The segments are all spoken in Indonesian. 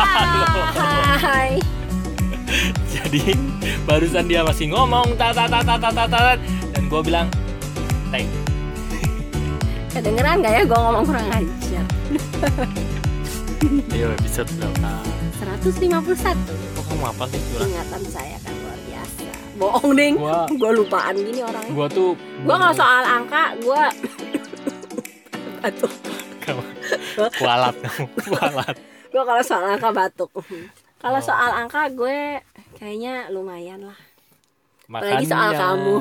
Hai. Jadi barusan dia masih ngomong tat tat tat tat tat tat dan gue bilang teng. Kedengeran gak ya gue ngomong kurang ajar? Ayo episode berapa? 151. Kok kamu apa sih curang? Ingatan saya kan luar biasa. Bohong ding. Gua- Gue lupaan gini orangnya. Gue tuh Gue kalau soal angka, gue batuk. kamu kualat kamu kualat. Gue kalau soal angka batuk. Kalau Oh. soal angka gue kayaknya lumayan lah. Apalagi soal Makanya- kamu.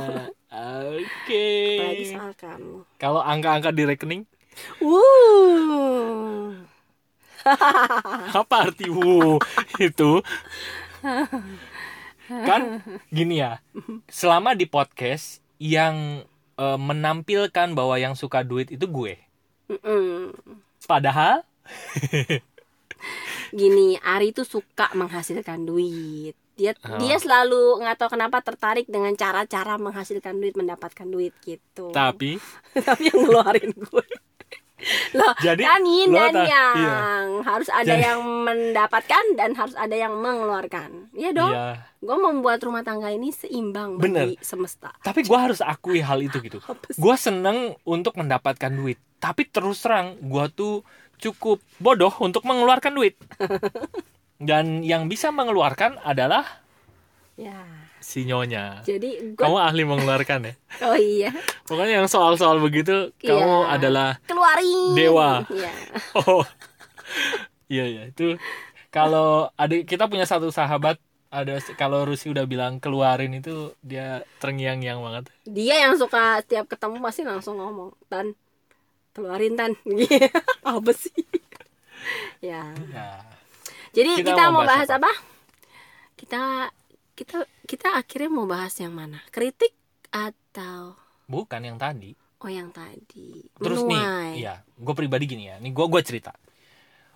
Oke. Apalagi soal kamu. Kalau angka-angka di rekening Wuh. apa arti wuh itu? Kan gini ya. Selama di podcast yang eh, menampilkan bahwa yang suka duit itu gue. Padahal Gini, Ari tuh suka menghasilkan duit. Dia Oh. dia selalu nggak tahu kenapa tertarik dengan cara-cara menghasilkan duit, mendapatkan duit gitu. tapi tapi yang ngeluarin gue. Loh, Jadi, kan yin dan ta- yang iya. harus ada Jadi- yang mendapatkan dan harus ada yang mengeluarkan. Iya dong. ya Gue membuat rumah tangga ini seimbang Bener. bagi semesta. tapi gue harus akui hal itu gitu gue seneng untuk mendapatkan duit tapi terus terang gue tuh cukup bodoh untuk mengeluarkan duit dan yang bisa mengeluarkan adalah Ya. si nyonya Jadi gue kamu ahli mengeluarkan ya oh iya, pokoknya yang soal-soal begitu kamu Iya. adalah keluarin. Dewa. Iya. oh iya iya itu kalau adik kita punya satu sahabat ada kalau Rusi udah bilang keluarin itu dia terngiang-ngiang banget Dia yang suka setiap ketemu pasti langsung ngomong, "Tan, keluarin Tan." apa sih? ya. ya Jadi Kita kita, mau bahas bahas apa? Kita kita kita akhirnya mau bahas yang mana? Kritik atau bukan yang tadi oh yang tadi? Terus Menuai. nih, iya, gue pribadi gini ya. Nih gue gue cerita.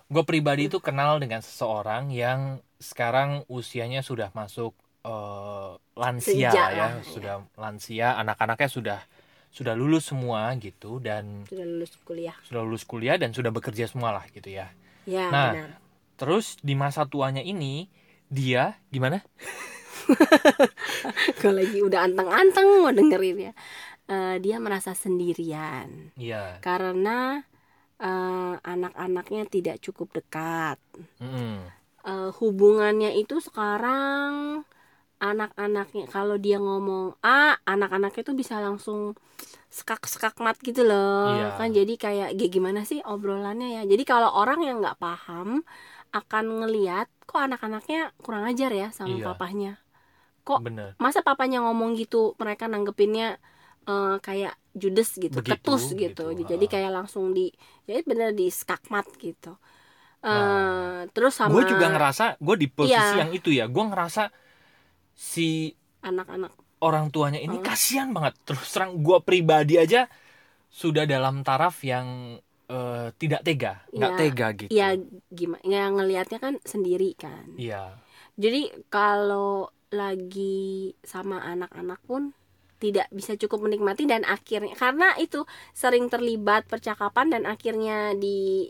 Gue pribadi itu kenal dengan seseorang yang sekarang usianya sudah masuk eh, lansia Senja ya, lah, sudah lansia, anak-anaknya sudah sudah lulus semua gitu dan Sudah lulus kuliah. sudah lulus kuliah dan sudah bekerja semua lah gitu ya. Ya, Nah. benar. Terus di masa tuanya ini dia gimana? Gue lagi udah anteng-anteng mau dengerin ya. Eh, dia merasa sendirian Iya. karena eh, anak-anaknya tidak cukup dekat. mm-mm. Eh, hubungannya itu sekarang anak-anaknya kalau dia ngomong A, anak-anaknya tuh bisa langsung skak-skak mat gitu loh. Iya. Kan jadi kayak "Gi- gimana sih obrolannya ya. Jadi kalau orang yang nggak paham akan ngeliat kok anak-anaknya kurang ajar ya sama Iya. papahnya. Kok Bener. masa papanya ngomong gitu mereka nanggepinnya eh, kayak judes gitu, Begitu, ketus gitu. gitu, Jadi kayak langsung di ya bener di skakmat gitu. Eh Nah, terus sama Gue juga ngerasa gue di posisi Iya. yang itu ya. Gue ngerasa si anak-anak orang tuanya ini Hmm. kasihan banget terus terang gue pribadi aja sudah dalam taraf yang eh, tidak tega nggak Iya. tega gitu ya gimana ya ngelihatnya kan sendiri kan. iya Jadi kalau lagi sama anak-anak pun tidak bisa cukup menikmati dan akhirnya karena itu sering terlibat percakapan dan akhirnya di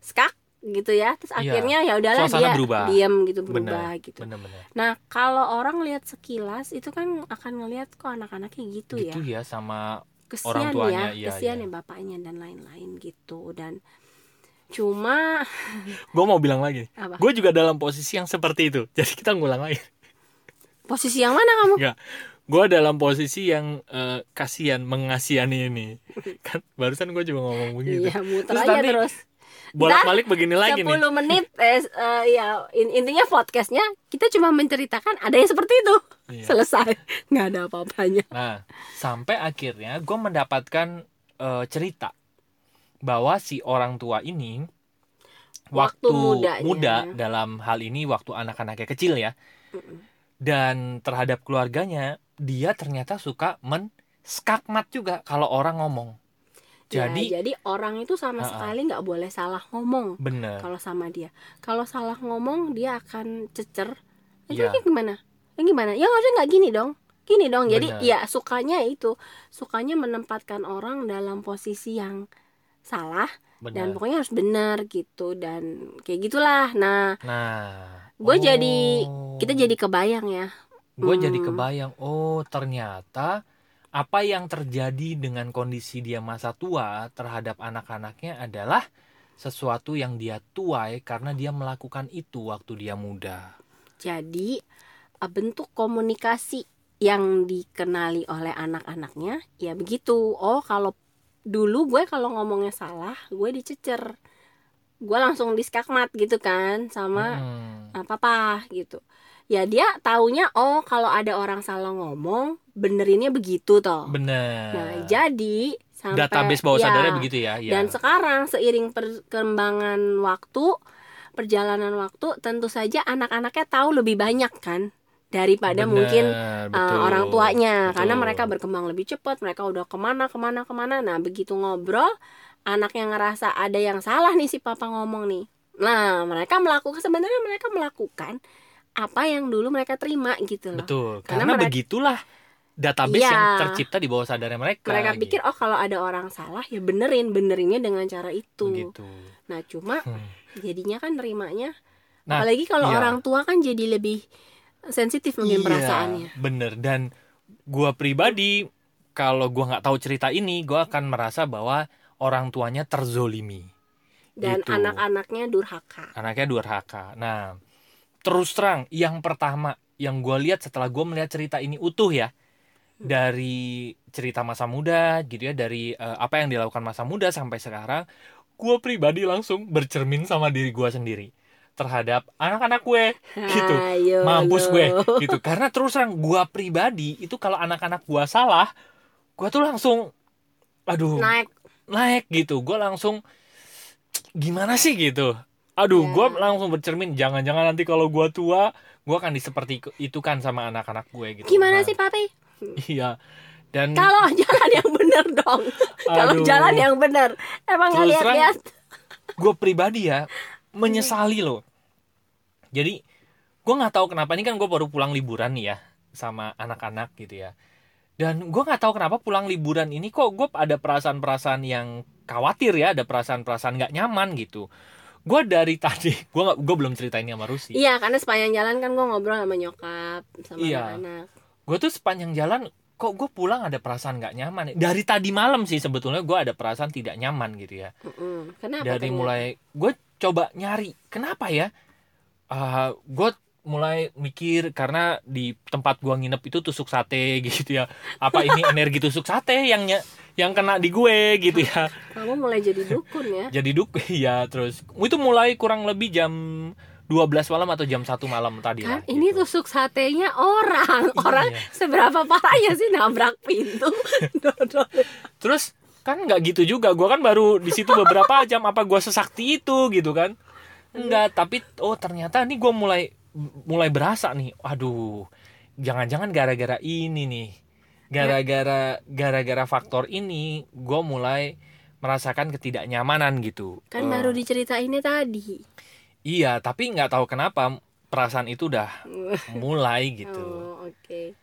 skak gitu ya. Terus Iya. akhirnya ya udahlah dia berubah. diam gitu berubah bener gitu. bener bener nah kalau orang lihat sekilas itu kan akan ngelihat kok anak-anaknya gitu, gitu ya. Ya sama kesian orang tuanya, ya iya, kesian iya. ya bapaknya dan lain-lain gitu. Dan cuma gue mau bilang lagi gue juga dalam posisi yang seperti itu. Jadi kita ngulang lagi. Posisi yang mana kamu? Nggak. Gue dalam posisi yang eh, kasihan mengasihani ini. Kan barusan gue juga ngomong begitu. Iya muter Terus aja nanti terus bolak balik begini lagi 10 nih menit eh, eh, ya in- intinya podcastnya kita cuma menceritakan ada yang seperti itu Iya. selesai nggak ada apa-apanya Nah, sampai akhirnya gue mendapatkan eh, cerita bahwa si orang tua ini Waktu waktu, mudanya. muda dalam hal ini waktu anak-anaknya kecil ya, dan terhadap keluarganya dia ternyata suka men skakmat juga kalau orang ngomong. Jadi ya, jadi orang itu sama Ha-ha. sekali nggak boleh salah ngomong bener, kalau sama dia kalau salah ngomong dia akan cecer itu Iya. kayak gimana yang gimana ya harusnya nggak gini dong gini dong jadi Benar. ya sukanya itu sukanya menempatkan orang dalam posisi yang salah dan benar pokoknya harus benar gitu dan kayak gitulah nah nah gue jadi oh. kita jadi kebayang ya gue jadi Hmm. kebayang oh ternyata apa yang terjadi dengan kondisi dia masa tua terhadap anak-anaknya adalah sesuatu yang dia tuai karena dia melakukan itu waktu dia muda. Jadi eh, bentuk komunikasi yang dikenali oleh anak-anaknya ya begitu. Oh kalau dulu gue kalau ngomongnya salah gue dicecer. Gue langsung diskakmat gitu kan sama Hmm. papa gitu. Ya dia taunya oh kalau ada orang salah ngomong benerinnya begitu toh bener nah jadi sampai database bawah ya, sadarnya begitu ya, ya. dan sekarang seiring perkembangan waktu perjalanan waktu tentu saja anak-anaknya tahu lebih banyak kan daripada Bener, mungkin uh, betul. orang tuanya karena Betul. mereka berkembang lebih cepat mereka udah ke mana ke mana ke mana nah begitu ngobrol anak yang ngerasa ada yang salah nih si papa ngomong nih nah mereka melakukan sebenarnya mereka melakukan apa yang dulu mereka terima gitu loh betul Karena karena, mereka- begitulah database Iya. yang tercipta di bawah sadarnya mereka mereka pikir gitu. oh kalau ada orang salah ya benerin benerinnya dengan cara itu begitu nah cuma Hmm. jadinya kan nerimanya Nah, apalagi kalau iya. orang tua kan jadi lebih sensitif mungkin Iya, perasaannya bener dan gua pribadi kalau gua nggak tahu cerita ini gua akan merasa bahwa orang tuanya terzolimi dan Gitu. anak-anaknya durhaka anaknya durhaka nah terus terang yang pertama yang gua lihat setelah gua melihat cerita ini utuh ya dari cerita masa muda gitu ya dari eh, apa yang dilakukan masa muda sampai sekarang gua pribadi langsung bercermin sama diri gua sendiri terhadap anak-anak gue gitu. Ayo mampus lo. gue gitu. Karena terus terang gua pribadi itu kalau anak-anak gua salah gua tuh langsung aduh naik. naik gitu. Gua langsung gimana sih gitu. Aduh Ya. gua langsung bercermin jangan-jangan nanti kalau gua tua gua akan diseperti itu kan sama anak-anak gue gitu. Gimana Nah, sih papi iya. Dan kalau jalan yang bener dong. Kalau jalan yang bener. Emang lihat-lihat gue pribadi ya menyesali loh. Jadi gue nggak tahu kenapa. Ini kan gue baru pulang liburan nih ya sama anak-anak gitu ya. Dan gue nggak tahu kenapa pulang liburan ini kok gue ada perasaan-perasaan yang khawatir ya ada perasaan-perasaan nggak nyaman gitu. Gue dari tadi gue gue belum ceritain ini sama Rusi. Iya karena sepanjang jalan kan gue ngobrol sama nyokap sama Iya. anak-anak gue tuh sepanjang jalan kok gue pulang ada perasaan nggak nyaman dari tadi malam sih sebetulnya gue ada perasaan tidak nyaman gitu ya. Mm-mm. kenapa dari ternyata? mulai gue coba nyari kenapa ya? Gue mulai mikir karena di tempat gua nginep itu tusuk sate gitu ya. Apa ini energi tusuk sate yang yang kena di gue gitu ya? Kamu mulai jadi dukun ya? Jadi duk ya terus. Itu mulai kurang lebih jam 12 malam atau jam 1 malam tadi kan lah, ini gitu. tusuk satenya orang. Orang Iya. seberapa parahnya sih nabrak pintu? Terus kan nggak gitu juga. Gua kan baru di situ beberapa jam. Apa gua sesakti itu gitu kan? Enggak tapi oh ternyata nih gua mulai mulai berasa nih. Aduh jangan-jangan gara-gara ini nih. Gara-gara gara-gara faktor ini gua mulai merasakan ketidaknyamanan gitu. Kan Eh, baru diceritainnya tadi iya tapi nggak tahu kenapa perasaan itu udah mulai gitu. Oh oke.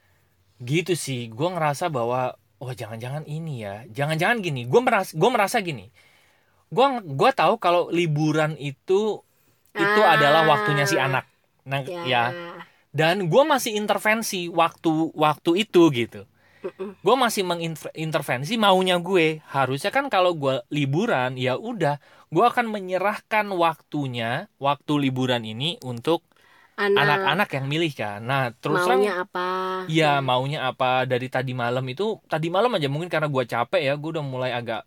Gitu sih gue ngerasa bahwa oh jangan-jangan ini ya. Jangan-jangan gini. Gue merasa gue merasa gini. Gue gua tahu kalau liburan itu itu Ah. adalah waktunya si anak. Nah ya, ya. Dan gue masih intervensi waktu waktu itu gitu Mm-mm. gue masih mengintervensi maunya gue. Harusnya kan kalau gue liburan ya udah. Gue akan menyerahkan waktunya waktu liburan ini untuk anak, anak-anak yang milih kan. Nah terus terang maunya apa? Iya maunya apa? Dari tadi malam itu tadi malam aja mungkin karena gua capek ya. Gue udah mulai agak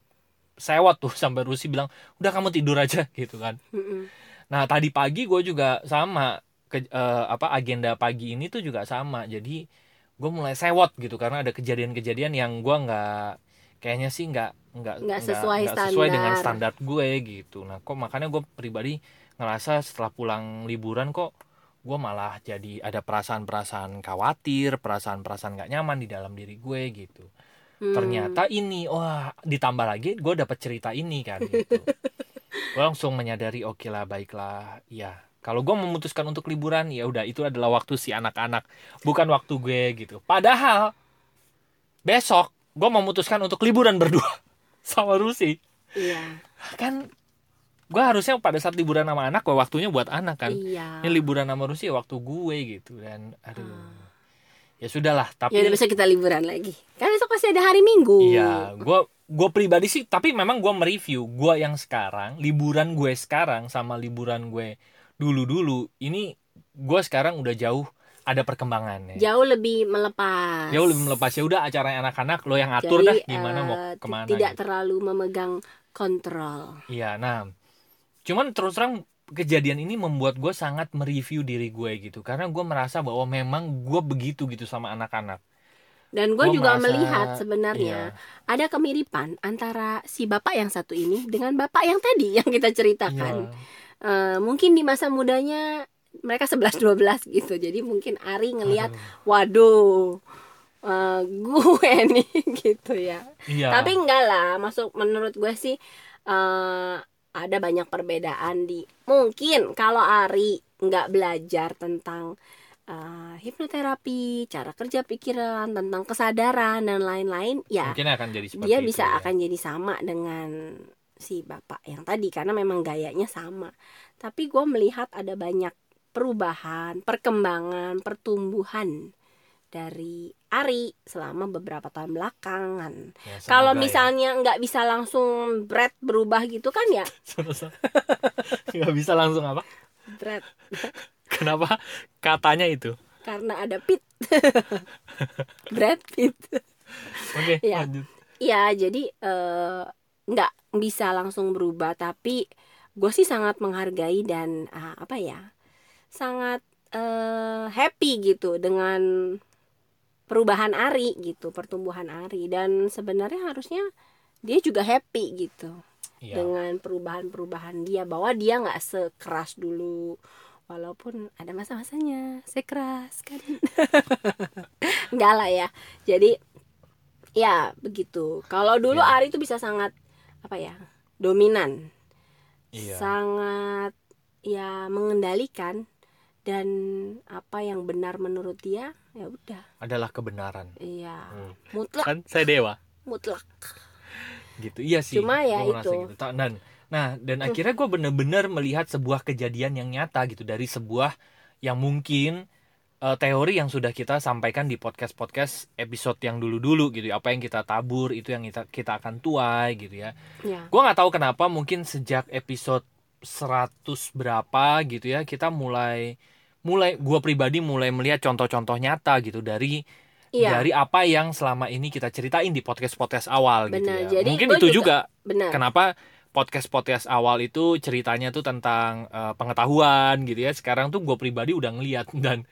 sewot tuh sampai Rusi bilang udah kamu tidur aja gitu kan. Mm-mm. nah tadi pagi gue juga sama. Ke eh, apa agenda pagi ini tuh juga sama. Jadi gue mulai sewot gitu karena ada kejadian-kejadian yang gua nggak kayaknya sih nggak nggak Nggak sesuai sesuai dengan standar. gue gitu. Nah kok makanya gue pribadi ngerasa setelah pulang liburan kok gue malah jadi ada perasaan-perasaan khawatir perasaan-perasaan nggak nyaman di dalam diri gue gitu. Hmm. ternyata ini wah ditambah lagi gue dapat cerita ini kan gitu. Gue langsung menyadari oke lah baiklah. Ya kalau gue memutuskan untuk liburan ya udah itu adalah waktu si anak-anak bukan waktu gue gitu. Padahal besok gue memutuskan untuk liburan berdua sama Rusi. Iya. Kan gue harusnya pada saat liburan sama anak gue waktunya buat anak kan. Iya. Ini liburan sama Rusia waktu gue gitu. Dan aduh. Ya sudahlah tapi ya udah besok kita liburan lagi. Kan besok pasti ada hari minggu. Iya, gue gue pribadi sih, tapi memang gue mereview. Gue yang sekarang, liburan gue sekarang sama liburan gue dulu dulu, ini gue sekarang udah jauh ada perkembangannya. jauh lebih melepas Jauh lebih melepas ya udah acaranya anak-anak lo yang atur Jadi, dah gimana mau eh, ke mana. tidak gitu. terlalu memegang kontrol Iya, nah, cuman terus terang kejadian ini membuat gue sangat mereview diri gue gitu, karena gue merasa bahwa memang gue begitu gitu sama anak-anak. dan gue juga merasa- melihat sebenarnya Iya. ada kemiripan antara si bapak yang satu ini dengan bapak yang tadi yang kita ceritakan Iya. Eh, mungkin di masa mudanya mereka 11-12 gitu jadi mungkin Ari ngelihat Aduh. waduh eh, gue nih gitu ya Iya. tapi enggak lah masuk menurut gue sih eh, ada banyak perbedaan di mungkin kalau Ari nggak belajar tentang eh, hipnoterapi cara kerja pikiran tentang kesadaran dan lain-lain ya mungkin akan jadi seperti dia itu bisa ya. akan jadi sama dengan si bapak yang tadi karena memang gayanya sama tapi gue melihat ada banyak perubahan perkembangan pertumbuhan dari Ari selama beberapa tahun belakangan Ya, kalau ya. misalnya nggak bisa langsung bread berubah gitu kan ya nggak bisa langsung apa? bread Kenapa katanya itu? karena ada pit bread pit Oke, Iya. lanjut. ya jadi eh, nggak bisa langsung berubah tapi gue sih sangat menghargai dan ah, apa ya sangat eh, happy gitu dengan perubahan Ari gitu pertumbuhan Ari. Dan sebenarnya harusnya dia juga happy gitu Iya. dengan perubahan-perubahan dia bahwa dia nggak sekeras dulu. Walaupun ada masa-masanya sekeras kan? Nggak lah ya. Jadi ya begitu. Kalau dulu Ya. Ari itu bisa sangat apa ya dominan Iya. sangat ya mengendalikan dan apa yang benar menurut dia ya udah Adalah kebenaran. iya Hmm. mutlak Kan saya dewa. mutlak Gitu. Iya sih. Cuma ya itu. gitu. Dan nah, dan akhirnya gue bener-bener melihat sebuah kejadian yang nyata gitu dari sebuah yang mungkin eh, teori yang sudah kita sampaikan di podcast-podcast episode yang dulu-dulu gitu. Apa yang kita tabur itu yang kita kita akan tuai gitu ya. ya. Gue nggak tahu kenapa mungkin sejak episode 100 berapa gitu ya kita mulai mulai gue pribadi mulai melihat contoh-contoh nyata gitu dari iya. dari apa yang selama ini kita ceritain di podcast-podcast awal gitu Benar, ya. Jadi mungkin gua itu juga- juga, benar. kenapa podcast-podcast awal itu ceritanya tuh tentang eh, pengetahuan gitu ya. Sekarang tuh gue pribadi udah ngelihat dan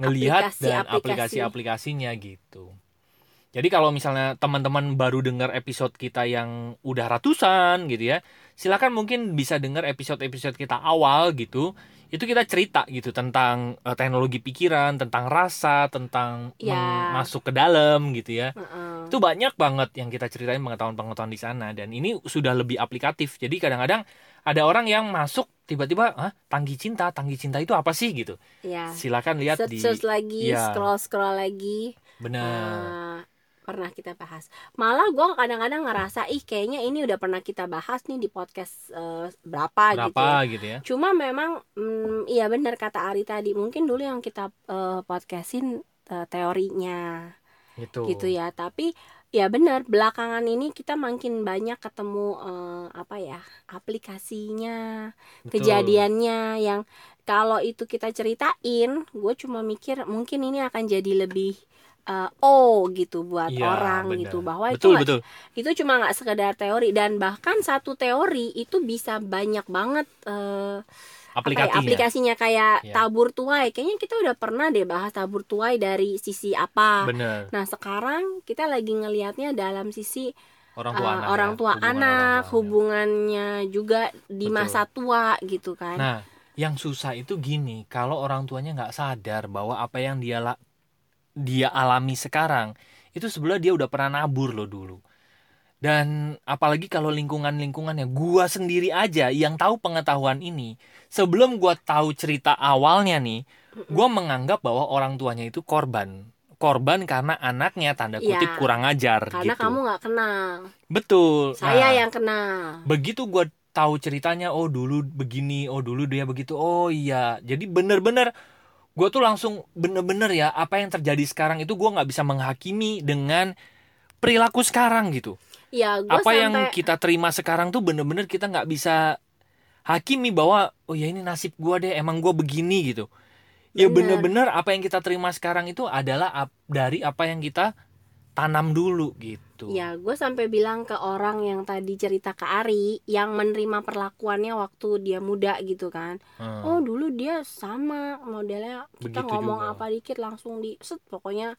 ngelihat dan Aplikasi-aplikasi. aplikasi-aplikasinya gitu jadi kalau misalnya teman-teman baru dengar episode kita yang udah ratusan gitu ya silakan mungkin bisa dengar episode-episode kita awal gitu itu kita cerita gitu tentang eh, teknologi pikiran tentang rasa tentang Ya. masuk ke dalam gitu ya. Heeh. itu banyak banget yang kita ceritain pengetahuan-pengetahuan di sana. Dan ini sudah lebih aplikatif. Jadi kadang-kadang ada orang yang masuk tiba-tiba ah tangki cinta? Tangki cinta itu apa sih? gitu. Ya. Silakan lihat search, di search lagi Iya. scroll scroll lagi. Benar. Eh, pernah kita bahas. Malah gue kadang-kadang ngerasa ih kayaknya ini udah pernah kita bahas nih di podcast eh, berapa, gitu berapa ya. gitu ya. Cuma memang mm, iya benar kata Ari tadi mungkin dulu yang kita eh, podcastin eh, teorinya. Gitu. Gitu ya. Tapi ya benar belakangan ini kita makin banyak ketemu eh, apa ya aplikasinya Betul. kejadiannya yang kalau itu kita ceritain gue cuma mikir mungkin ini akan jadi lebih eh, oh gitu buat Iya, orang benar. gitu bahwa itu betul nggak- betul. itu cuma nggak sekedar teori. Dan bahkan satu teori itu bisa banyak banget eh, apa ya, aplikasinya. aplikasinya. Kayak Iya. tabur tuai. Kayaknya kita udah pernah deh bahas tabur tuai dari sisi apa. Bener nah sekarang kita lagi ngelihatnya dalam sisi orang tua eh, anak orang ya, tua hubungan anak orang hubungannya juga di Betul. masa tua gitu kan. Nah yang susah itu gini kalau orang tuanya nggak sadar bahwa apa yang dia dia alami sekarang itu sebenarnya dia udah pernah nabur loh dulu. Dan apalagi kalau lingkungan-lingkungannya gua sendiri aja yang tahu pengetahuan ini sebelum gua tahu cerita awalnya nih gua menganggap bahwa orang tuanya itu korban. Korban karena anaknya tanda kutip Iya. kurang ajar karena gitu. kamu nggak kenal. Betul. Saya Nah, yang kenal. Begitu gue tahu ceritanya oh dulu begini oh dulu dia begitu oh iya. Jadi bener-bener gue tuh langsung bener-bener ya apa yang terjadi sekarang itu gue nggak bisa menghakimi dengan perilaku sekarang gitu. Ya gue apa sampai yang kita terima sekarang tuh bener-bener kita nggak bisa hakimi bahwa oh ya ini nasib gue deh emang gue begini gitu. Ya Bener. bener-bener apa yang kita terima sekarang itu adalah dari apa yang kita tanam dulu gitu Ya, gue sampai bilang ke orang yang tadi cerita ke Ari yang menerima perlakuannya waktu dia muda gitu kan. Hmm. Oh, dulu dia sama modelnya kita Begitu ngomong juga. apa dikit langsung di set pokoknya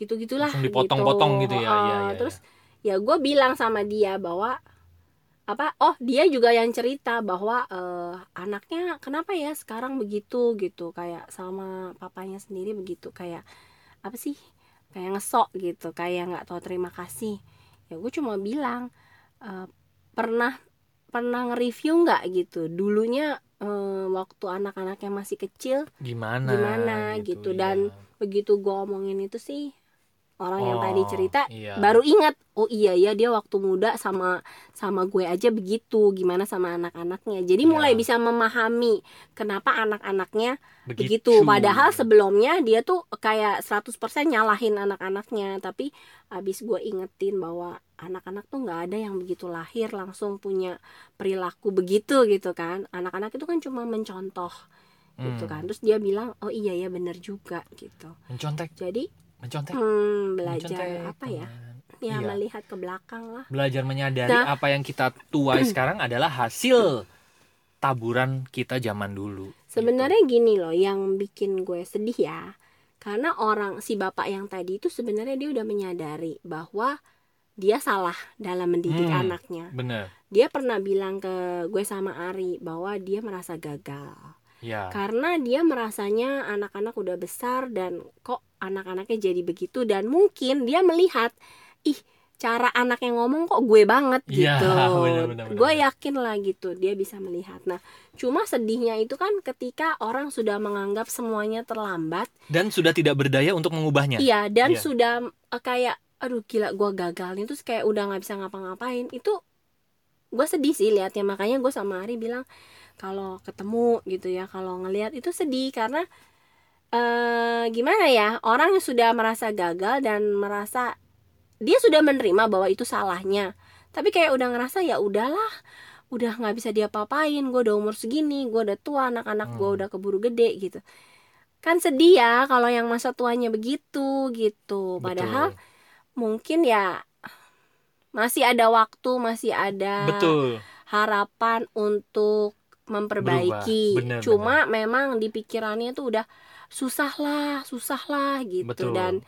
gitu-gitulah Langsung dipotong-potong gitu ya, Ah, iya, iya, terus ya gue bilang sama dia bahwa apa oh dia juga yang cerita bahwa eh, anaknya kenapa ya sekarang begitu gitu kayak sama papanya sendiri begitu kayak apa sih kayak ngesok gitu kayak nggak tahu terima kasih. Ya gue cuma bilang eh, pernah pernah nge-review nggak gitu? Dulunya eh, waktu anak-anaknya masih kecil gimana gimana gitu, dan begitu gue omongin itu sih orang yang Oh, tadi cerita iya. baru ingat oh iya ya dia waktu muda sama sama gue aja begitu gimana sama anak-anaknya. Jadi Ya. mulai bisa memahami kenapa anak-anaknya begitu. padahal sebelumnya dia tuh kayak 100% nyalahin anak-anaknya. Tapi abis gue ingetin bahwa anak-anak tuh nggak ada yang begitu lahir langsung punya perilaku begitu gitu kan. Anak-anak itu kan cuma mencontoh gitu Hmm. kan. Terus dia bilang oh iya ya bener juga gitu. Mencontek. Jadi mencontek hmm, belajar mencontek, apa ya teman. ya Iya. melihat ke belakang lah belajar menyadari Nah. apa yang kita tuai sekarang adalah hasil taburan kita zaman dulu Sebenarnya gini loh yang bikin gue sedih ya. Karena orang si bapak yang tadi itu sebenarnya dia udah menyadari bahwa dia salah dalam mendidik Hmm. anaknya. Gitu. bener Dia pernah bilang ke gue sama Ari bahwa dia merasa gagal. ya Karena dia merasanya anak-anak udah besar dan kok anak-anaknya jadi begitu dan mungkin dia melihat ih cara anaknya ngomong kok gue banget Iya, gitu. gue yakin lah gitu dia bisa melihat. Nah, cuma sedihnya itu kan ketika orang sudah menganggap semuanya terlambat, dan sudah tidak berdaya untuk mengubahnya iya dan Iya. sudah eh, kayak aduh gila gue gagal nih terus kayak udah nggak bisa ngapa-ngapain itu gue sedih sih liatnya makanya gue sama Ari bilang kalau ketemu gitu ya kalau ngelihat itu sedih karena eh gimana ya? Orang yang sudah merasa gagal dan merasa dia sudah menerima bahwa itu salahnya. Tapi kayak udah ngerasa ya udahlah udah nggak bisa diapa-apain. Gue udah umur segini gue udah tua anak-anak gue Hmm. udah keburu gede gitu. Kan sedih ya kalau yang masa tuanya begitu gitu. Padahal Betul. mungkin ya masih ada waktu masih ada betul. harapan untuk memperbaiki. Benar, Cuma memang di pikirannya tuh udah susah lah, susah lah gitu betul dan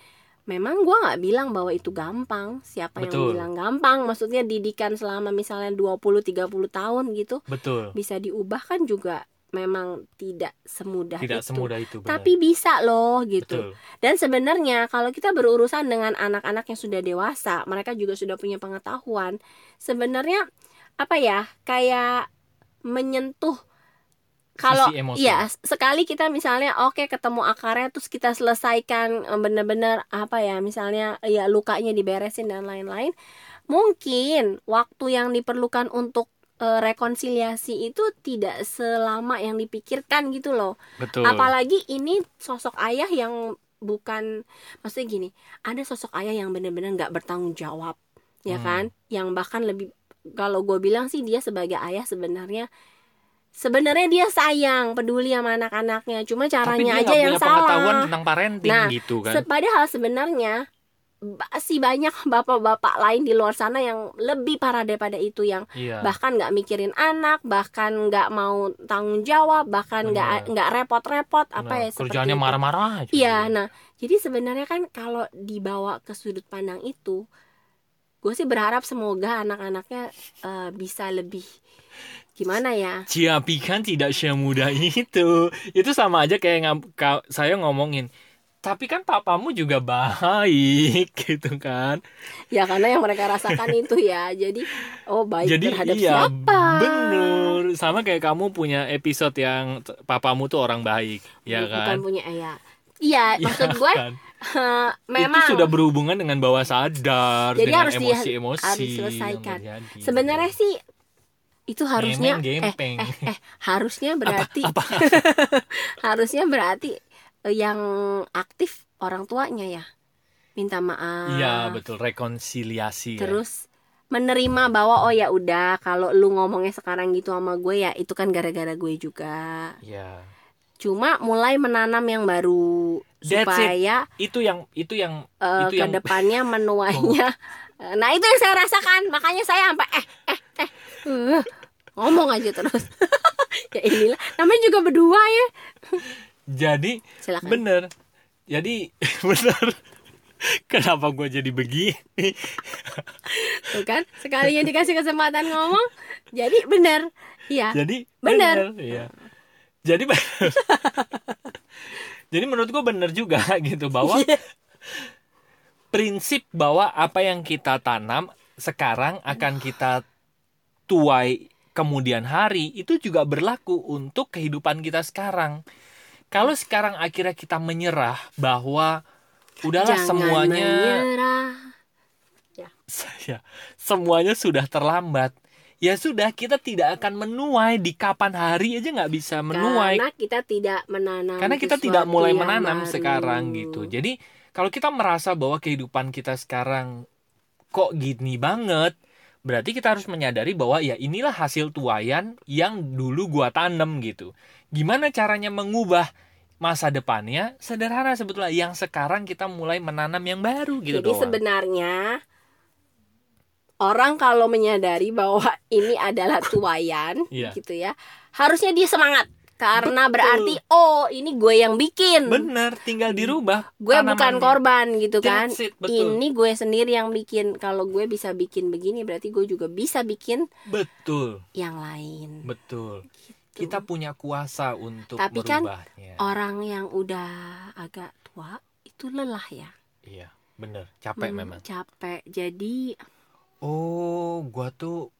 memang gua nggak bilang bahwa itu gampang. Siapa yang Betul. bilang gampang? Maksudnya didikan selama misalnya 20 30 tahun gitu betul bisa diubah kan juga memang tidak semudah tidak itu. semudah itu benar. Tapi bisa loh gitu. betul Dan sebenarnya kalau kita berurusan dengan anak-anak yang sudah dewasa, mereka juga sudah punya pengetahuan. Sebenarnya apa ya? Kayak menyentuh kalau iya sekali kita misalnya oke ketemu akarnya terus kita selesaikan eh, bener-bener apa ya misalnya ya lukanya diberesin dan lain-lain mungkin waktu yang diperlukan untuk eh, rekonsiliasi itu tidak selama yang dipikirkan gitu loh betul Apalagi ini sosok ayah yang bukan maksudnya gini, ada sosok ayah yang benar-benar nggak bertanggung jawab, ya Hmm. kan? Yang bahkan lebih kalau gue bilang sih dia sebagai ayah sebenarnya sebenarnya dia sayang, peduli sama anak-anaknya, cuma tapi caranya dia aja yang punya pengetahuan salah. tentang parenting Nah, gitu kan. Padahal sebenarnya masih banyak bapak-bapak lain di luar sana yang lebih parah daripada itu yang iya. bahkan nggak mikirin anak bahkan nggak mau tanggung jawab bahkan nggak nggak repot-repot apa ya kerjaannya itu. marah-marah aja. Iya nah jadi sebenarnya kan kalau dibawa ke sudut pandang itu gue sih berharap semoga anak-anaknya eh, bisa lebih gimana ya Ciapi kan tidak semudah itu. Itu sama aja kayak ngam- ka- saya ngomongin. Tapi kan papamu juga baik gitu kan. ya karena yang mereka rasakan itu ya jadi oh baik Jadi terhadap iya siapa bener. Sama kayak kamu punya episode yang papamu tuh orang baik, ya bukan kan? punya ayah iya Iya maksud gue kan? Eh, memang itu sudah berhubungan dengan bawah sadar Jadi dengan harus emosi-emosi harus diselesaikan. sebenarnya sih itu harusnya eh, eh, eh, harusnya berarti apa? harusnya berarti eh, yang aktif orang tuanya ya? Minta maaf. Iya betul. Rekonsiliasi ya. terus menerima bahwa oh ya udah kalau lu ngomongnya sekarang gitu sama gue ya itu kan gara-gara gue juga. Ya cuma mulai menanam yang baru That's it. supaya itu yang itu yang eh, itu yang ke depannya menuainya. Eh, nah itu yang saya rasakan. Makanya saya sampai eh eh ngomong aja terus. Ya inilah. Namanya juga berdua ya. Jadi silakan. bener. Jadi bener. Kenapa gue jadi begini? Tuh kan sekalinya dikasih kesempatan ngomong jadi bener. Iya jadi Bener. iya. Jadi bener. jadi menurut gue bener juga gitu bahwa Iya. prinsip bahwa apa yang kita tanam sekarang akan kita tuai kemudian hari itu juga berlaku untuk kehidupan kita sekarang. Kalau sekarang akhirnya kita menyerah bahwa udahlah Jangan semuanya menyerah. saya semuanya sudah terlambat. Ya sudah kita tidak akan menuai di kapan hari aja nggak bisa menuai karena kita tidak menanam karena kita tidak mulai menanam baru. sekarang gitu. Jadi kalau kita merasa bahwa kehidupan kita sekarang kok gini banget, berarti kita harus menyadari bahwa ya inilah hasil tuayan yang dulu gua tanam gitu. Gimana caranya mengubah masa depannya? Sederhana sebetulnya yang sekarang kita mulai menanam yang baru gitu jadi doang. sebenarnya orang kalau menyadari bahwa ini adalah tuayan Iya. gitu ya harusnya dia semangat karena Betul. berarti oh ini gue yang bikin Bener, tinggal dirubah. gue bukan korban gitu kan That's it, betul. ini gue sendiri yang bikin kalau gue bisa bikin begini berarti gue juga bisa bikin Betul, yang lain betul. Kita punya kuasa untuk Tapi kan merubahnya. orang yang udah agak tua itu lelah ya Iya, bener. Capek Hmm, memang. capek jadi Oh, gua tuh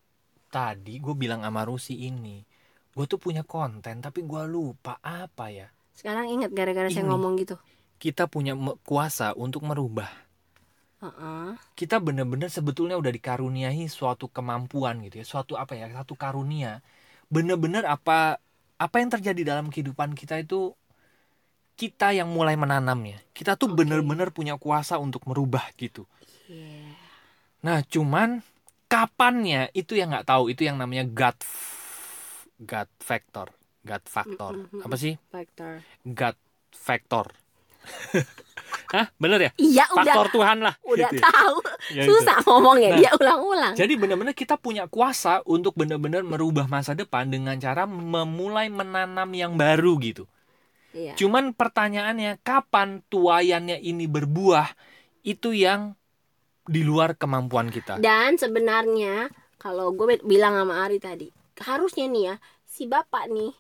tadi gue bilang sama Rusi ini. Gue tuh punya konten tapi gua lupa apa ya. sekarang ingat gara-gara saya ngomong gitu Kita punya kuasa untuk merubah. Heeh. Kita bener-bener sebetulnya udah dikaruniai suatu kemampuan gitu ya, suatu apa ya, satu karunia. Bener-bener apa apa yang terjadi dalam kehidupan kita itu kita yang mulai menanamnya. Kita tuh Oke. bener-bener punya kuasa untuk merubah gitu. Iya. Nah, cuman kapannya itu yang nggak tahu. Itu yang namanya gut gut factor, gut factor. Mm, mm, mm, Apa sih Factor. gut factor? Hah, bener ya? Iya udah Faktor Tuhan lah. udah gitu ya. tahu. Ya. Susah ngomongnya Nah. dia ulang-ulang. Jadi benar-benar kita punya kuasa untuk benar-benar merubah masa depan dengan cara memulai menanam yang baru gitu. Iya. Cuman pertanyaannya kapan tuayannya ini berbuah itu yang di luar kemampuan kita. Dan sebenarnya kalau gue bilang sama Ari tadi, harusnya nih ya si bapak nih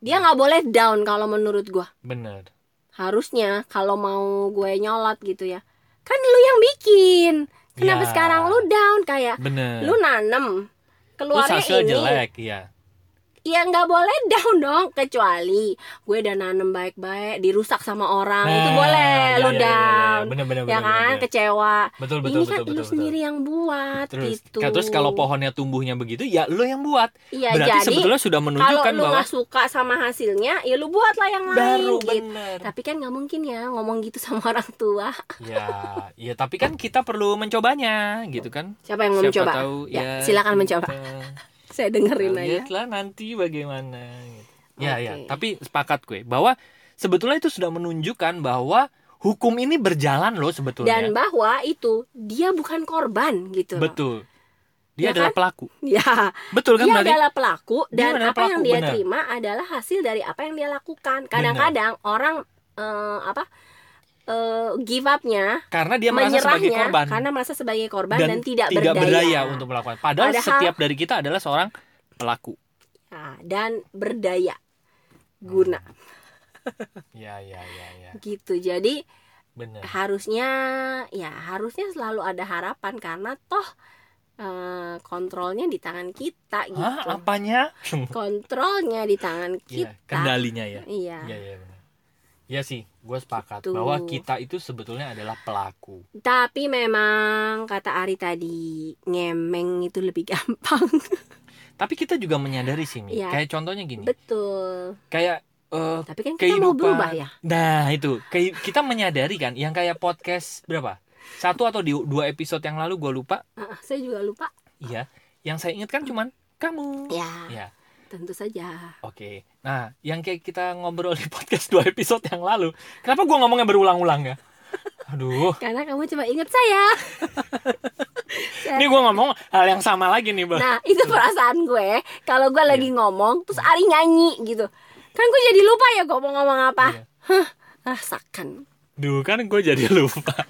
dia nggak boleh down kalau menurut gue. Bener. Harusnya kalau mau gue nyolot gitu ya, kan lu yang bikin. Kenapa Ya. sekarang lu down kayak Bener. lu nanem keluarnya ini jelek, ya. Ya nggak boleh down dong kecuali gue udah nanem baik-baik dirusak sama orang itu boleh ya, lu ya, ya, ya, down ya. Bener, bener, ya bener, kan bener. kecewa Betul, betul, ini betul, kan betul, lu betul. sendiri yang buat Terus, gitu terus kalau pohonnya tumbuhnya begitu, ya lo yang buat. iya Berarti jadi sebetulnya sudah kalau menunjukkan lu bahwa nggak suka sama hasilnya ya lu buatlah yang lain baru gitu bener. tapi kan nggak mungkin ya ngomong gitu sama orang tua Ya, ya tapi kan kita perlu mencobanya, gitu kan? siapa yang mau Siapa mencoba tahu ya, ya silakan kita- mencoba saya dengerin Nah, aja lihatlah nanti bagaimana. gitu. Ya, Oke. ya. Tapi sepakat gue bahwa sebetulnya itu sudah menunjukkan bahwa hukum ini berjalan loh sebetulnya. dan bahwa itu dia bukan korban gitu loh. Betul. Dia Ya adalah kan? pelaku. ya Betul kan dia berarti? adalah pelaku dan adalah apa yang pelaku, dia benar. terima adalah hasil dari apa yang dia lakukan. Kadang-kadang orang eh, apa eh, give up-nya Karena dia merasa sebagai korban karena merasa sebagai korban dan, tidak, berdaya. berdaya. untuk melakukan. Padahal, Padahal- setiap dari kita adalah seorang pelaku. Nah, dan berdaya guna Ya, ya, ya, ya. gitu. Jadi Benar. harusnya ya harusnya selalu ada harapan karena toh eh, kontrolnya di tangan kita gitu. Hah, apanya? Kontrolnya di tangan Iya, kita. kendalinya ya. Iya. Iya, iya benar. Iya sih, gue sepakat Gitu. bahwa kita itu sebetulnya adalah pelaku Tapi memang kata Ari tadi ngemeng itu lebih gampang. tapi kita juga menyadari sih Mi. Iya. kayak contohnya gini Betul. kayak eh, Tapi kan kita mau berubah ya. nah itu kayak kita menyadari kan yang kayak podcast berapa satu atau di dua episode yang lalu gue lupa Ah, saya juga lupa. iya yang saya ingat kan cuman kamu Ya, ya tentu saja. Oke, nah yang kayak kita ngobrol di podcast dua episode yang lalu, kenapa gua ngomongnya berulang-ulang ya? Aduh, Karena kamu cuma ingat saya. ini gua ngomong hal yang sama lagi nih, Bang. Nah, itu perasaan gue. Kalau gue lagi ngomong, terus Ari nyanyi gitu. Kan gue jadi lupa ya gue mau ngomong apa. Iya. Hah, rasakan. Duh, kan gue jadi lupa.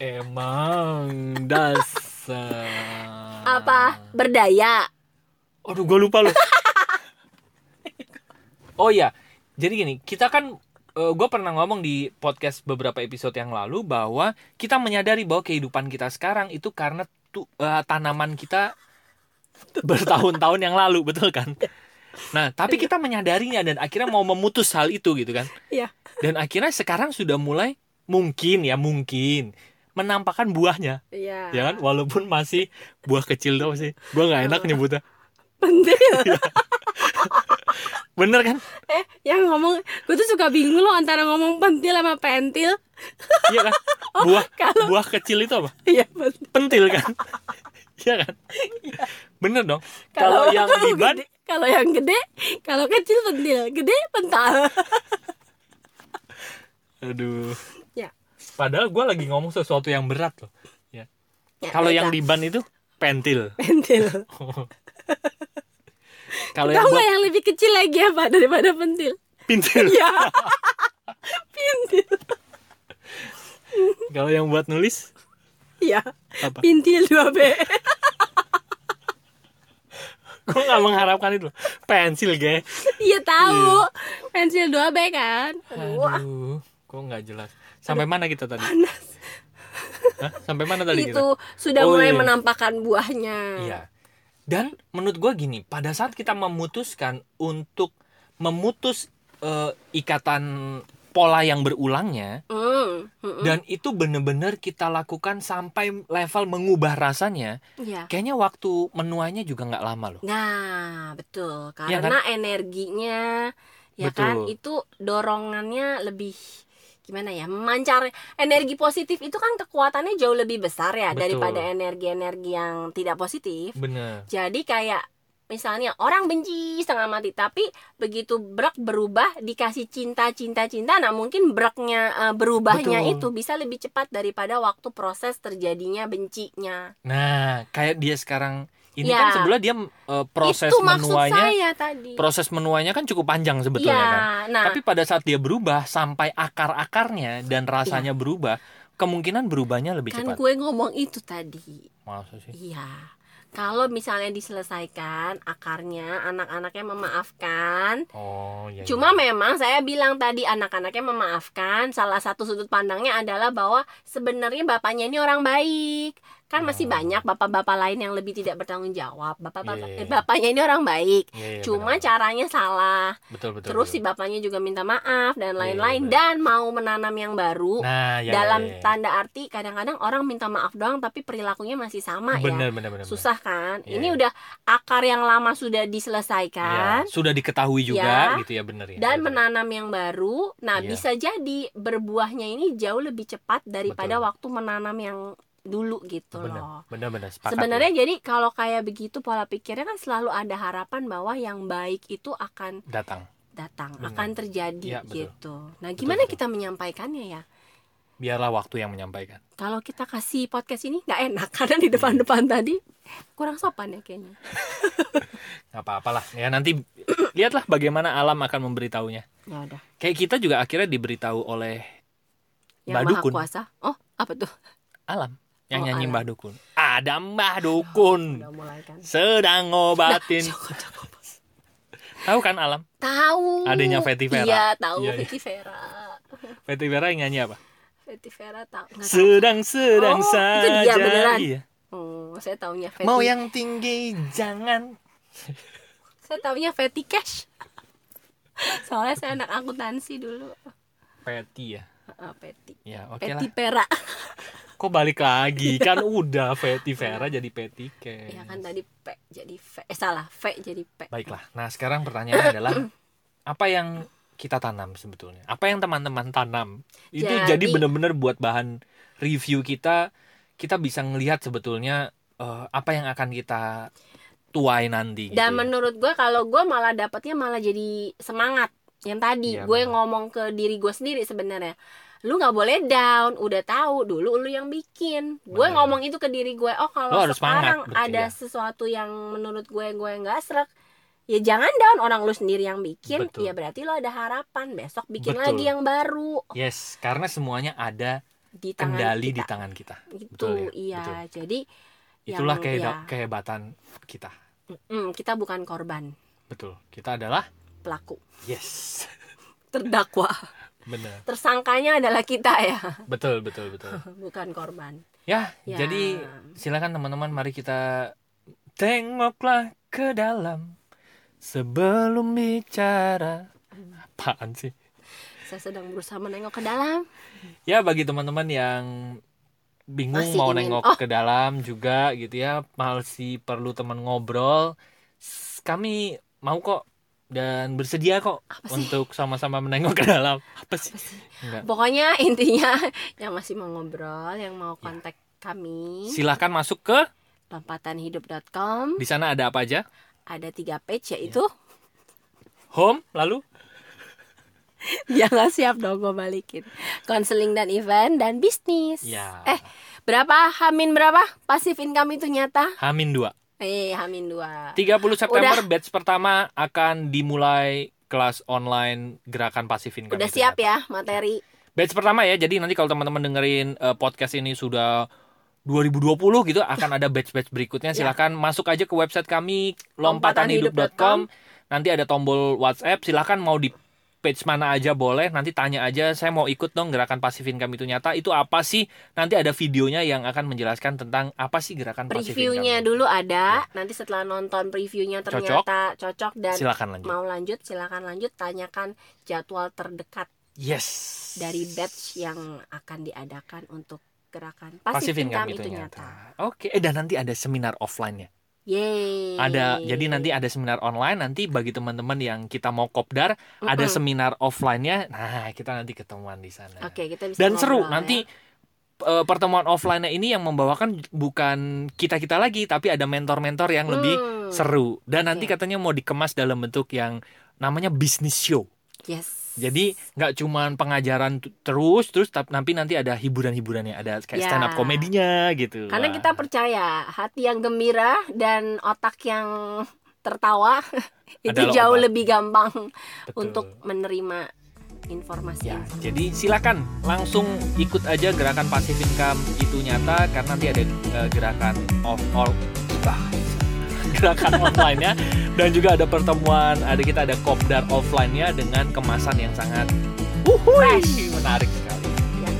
Emang dasar. Apa? Berdaya. Aduh, gue lupa loh. oh iya, jadi gini, kita kan gue pernah ngomong di podcast beberapa episode yang lalu bahwa kita menyadari bahwa kehidupan kita sekarang itu karena tu, eh, tanaman kita bertahun-tahun yang lalu, betul kan? Nah, tapi kita menyadarinya dan akhirnya mau memutus hal itu gitu kan. Iya. Dan akhirnya sekarang sudah mulai mungkin ya mungkin menampakkan buahnya, Iya. ya kan? Walaupun masih buah kecil tau sih. Gua nggak enak nyebutnya. Pentil. Bener kan? eh, yang ngomong, gue tuh suka bingung loh antara ngomong pentil sama pentil. Iya kan? Buah kalau- buah kecil itu apa? Iya, pentil. Pentil kan? Iya kan? Bener dong. Kalau yang di ban gede, kalau yang gede, kalau kecil pentil, gede pental. aduh. ya. Padahal gue lagi ngomong sesuatu yang berat loh. Ya. ya Kalau yang baiklah. di ban itu pentil. pentil. Kalau yang buat yang lebih kecil lagi apa daripada pentil? pintil. Ya. Pintil. Kalau yang buat nulis Ya. apa? Pintil 2B. Gue gak mengharapkan itu. Pensil, ge. Iya tahu. Pensil 2B kan. Aduh. Aduh, kok nggak jelas. Sampai mana kita tadi? Panas. Hah? Sampai mana tadi kita? Itu sudah Oh, mulai iya. menampakkan buahnya. Iya. Dan menurut gua gini, pada saat kita memutuskan untuk memutus eh, ikatan pola yang berulangnya Hmm. hmm, dan itu bener-bener kita lakukan sampai level mengubah rasanya, Iya. kayaknya waktu menuanya juga nggak lama loh. Nah, betul. Iya kan? Karena energinya ya Betul. kan itu dorongannya lebih gimana ya? Memancar energi positif itu kan kekuatannya jauh lebih besar ya Betul. daripada energi-energi yang tidak positif. Bener. Jadi kayak misalnya orang benci setengah mati tapi begitu brek berubah dikasih cinta cinta cinta nah mungkin breknya eh, berubahnya Betul. itu bisa lebih cepat daripada waktu proses terjadinya bencinya Nah, kayak dia sekarang ini Ya. kan sebenarnya dia eh, proses itu maksud menuanya saya tadi proses menuanya kan cukup panjang sebetulnya ya kan. nah Tapi pada saat dia berubah sampai akar-akarnya dan rasanya berubah, kemungkinan berubahnya lebih kan cepat. gue ngomong itu tadi Masa sih? iya kalau misalnya diselesaikan akarnya anak-anaknya memaafkan Oh, iya. Cuma memang saya bilang tadi anak-anaknya memaafkan. Salah satu sudut pandangnya adalah bahwa sebenarnya bapaknya ini orang baik. Kan masih Oh. banyak bapak-bapak lain yang lebih tidak bertanggung jawab. Bapak-bapak Iya, iya, eh, iya. bapaknya ini orang baik. Iya, iya, Cuma benar-benar. caranya salah. betul betul. Terus si betul. bapaknya juga minta maaf dan Iya, lain-lain iya, dan mau menanam yang baru. Nah, ya, dalam ya, ya. tanda arti kadang-kadang orang minta maaf doang tapi perilakunya masih sama ya. benar benar benar. Susah kan? Iya, Ini iya. udah akar yang lama sudah benar. diselesaikan Ya, sudah diketahui juga gitu ya benar ya. dan Betul. menanam yang baru. Nah, Iya. bisa jadi berbuahnya ini jauh lebih cepat daripada Betul. waktu menanam yang dulu gitu benar loh. benar benar sepakat. Sebenarnya jadi kalau kayak begitu pola pikirnya kan selalu ada harapan bahwa yang baik itu akan ya. datang. datang, Benar. akan terjadi Iya, betul. gitu. Nah, Betul, gimana betul. kita menyampaikannya ya? Biarlah waktu yang menyampaikan. Kalau kita kasih podcast ini nggak enak karena di depan-depan tadi kurang sopan ya kayaknya. nggak apa-apalah ya nanti lihatlah bagaimana alam akan memberitahunya. Ya udah. Kayak kita juga akhirnya diberitahu oleh Yang Mbak maha kuasa. Oh, apa tuh? alam yang Oh, nyanyi. Mbah Dukun. Ada Mbah Dukun Udah mulai kan. sedang ngobatin. Cukup, cukup. Tahu kan alam? Tahu. Adanya Fetty Vera. Iya, tahu Iya, iya. Fetty Vera. Fetty Vera yang nyanyi apa? Fetty Vera tahu. Nggak tahu. Sedang-sedang Oh, itu saja. dia beneran. Iya. Oh, saya taunya Fetty. Mau yang tinggi jangan. Saya taunya Fetty Cash. Soalnya saya anak akuntansi dulu. Peti ya. Uh, Peti. Ya, oke Peti lah. Pera. Kok balik lagi? Kan udah Peti Vera jadi Peti Cash. ya kan tadi P jadi V. Eh salah, V jadi P. Baiklah. Nah, sekarang pertanyaannya adalah apa yang kita tanam sebetulnya? Apa yang teman-teman tanam? Itu Jadi- jadi benar-benar buat bahan review kita. Kita bisa ngelihat sebetulnya eh, apa yang akan kita tuai nanti. gitu Dan ya. menurut gue kalau gue malah dapetnya malah jadi semangat. Yang tadi Iya, gue ngomong ke diri gue sendiri sebenarnya. Lu nggak boleh down, udah tahu dulu lu yang bikin. Gue ngomong itu ke diri gue. Oh Lu kalau sekarang semangat, ada ya. sesuatu yang menurut gue gue nggak serak, ya jangan down orang lu sendiri yang bikin. Betul. Ya berarti lo ada harapan besok bikin Betul. lagi yang baru Yes, karena semuanya ada di kendali di kita. tangan kita. Betul ya? iya. Betul. Jadi Itulah yang- keheda- ya, kehebatan kita. mm, kita bukan korban, Betul. Kita adalah pelaku, yes. terdakwa. Benar. Tersangkanya adalah kita ya. Betul, betul, betul. bukan korban. Ya, Ya. jadi silakan teman-teman mari kita tengoklah ke dalam sebelum bicara. Apaan sih? Saya sedang berusaha menengok ke dalam. Ya bagi teman-teman yang bingung Masih mau ingin- nengok oh. ke dalam juga gitu ya, masih perlu teman ngobrol. Kami mau kok dan bersedia kok untuk sama-sama menengok ke dalam. Apa sih? Apa sih? Enggak. Pokoknya intinya yang masih mau ngobrol, yang mau Ya. kontak kami, Silahkan masuk ke lompatanhidup.com. di sana ada apa aja? Ada tiga page yaitu Home, lalu ya nggak siap dong gue balikin. Konseling dan event dan bisnis. ya Eh, berapa Hamin berapa? Pasif income itu nyata? Hamin 2. Eh, Hamin dua. 30 September Udah. batch pertama akan dimulai kelas online gerakan pasif income. Udah siap ya materi. Batch pertama ya. Jadi nanti kalau teman-teman dengerin eh, podcast ini sudah 2020 gitu akan ada batch-batch berikutnya. Ya. Silakan masuk aja ke website kami Lompatanhidup.com. Nanti ada tombol WhatsApp. Silakan mau di page mana aja boleh. Nanti tanya aja saya mau ikut dong gerakan pasif income itu nyata. Itu apa sih? Nanti ada videonya yang akan menjelaskan tentang apa sih gerakan pasif Previewnya income. dulu ada. Nanti setelah nonton previewnya ternyata cocok, dan Silakan lanjut. mau lanjut silakan lanjut tanyakan jadwal terdekat Yes. dari batch yang akan diadakan untuk gerakan Pasif pasif income income itu itu nyata. nyata. Oke, eh dan nanti ada seminar offline-nya. Yeay. Ada jadi nanti ada seminar online nanti bagi teman-teman yang kita mau kopdar ada Mm-mm. seminar offline-nya. Nah, kita nanti ketemuan di sana. Oke, kita bisa Dan seru ngobrol nanti ya. eh, pertemuan offline-nya ini yang membawakan bukan kita-kita lagi tapi ada mentor-mentor yang lebih Hmm, seru dan nanti katanya mau dikemas dalam bentuk yang namanya business show. Yes. Jadi nggak cuman pengajaran terus terus tapi nanti nanti ada hiburan-hiburannya, ada kayak Ya. stand up komedinya gitu. karena Wah. kita percaya hati yang gembira dan otak yang tertawa itu Adalah jauh obat. lebih gampang Betul. untuk menerima informasi. Ya, jadi silakan langsung ikut aja gerakan pasif income itu nyata karena nanti ada eh, gerakan off all ah, gerakan online nya dan juga ada pertemuan ada kita ada kopdar offline nya dengan kemasan yang sangat Fresh. menarik sekali. Ya.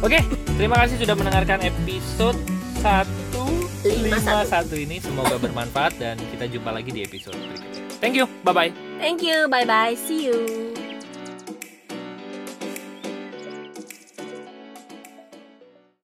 Oke, terima kasih sudah mendengarkan episode 151 ini semoga bermanfaat dan kita jumpa lagi di episode berikutnya. Thank you, bye bye. Thank you, bye bye, see you.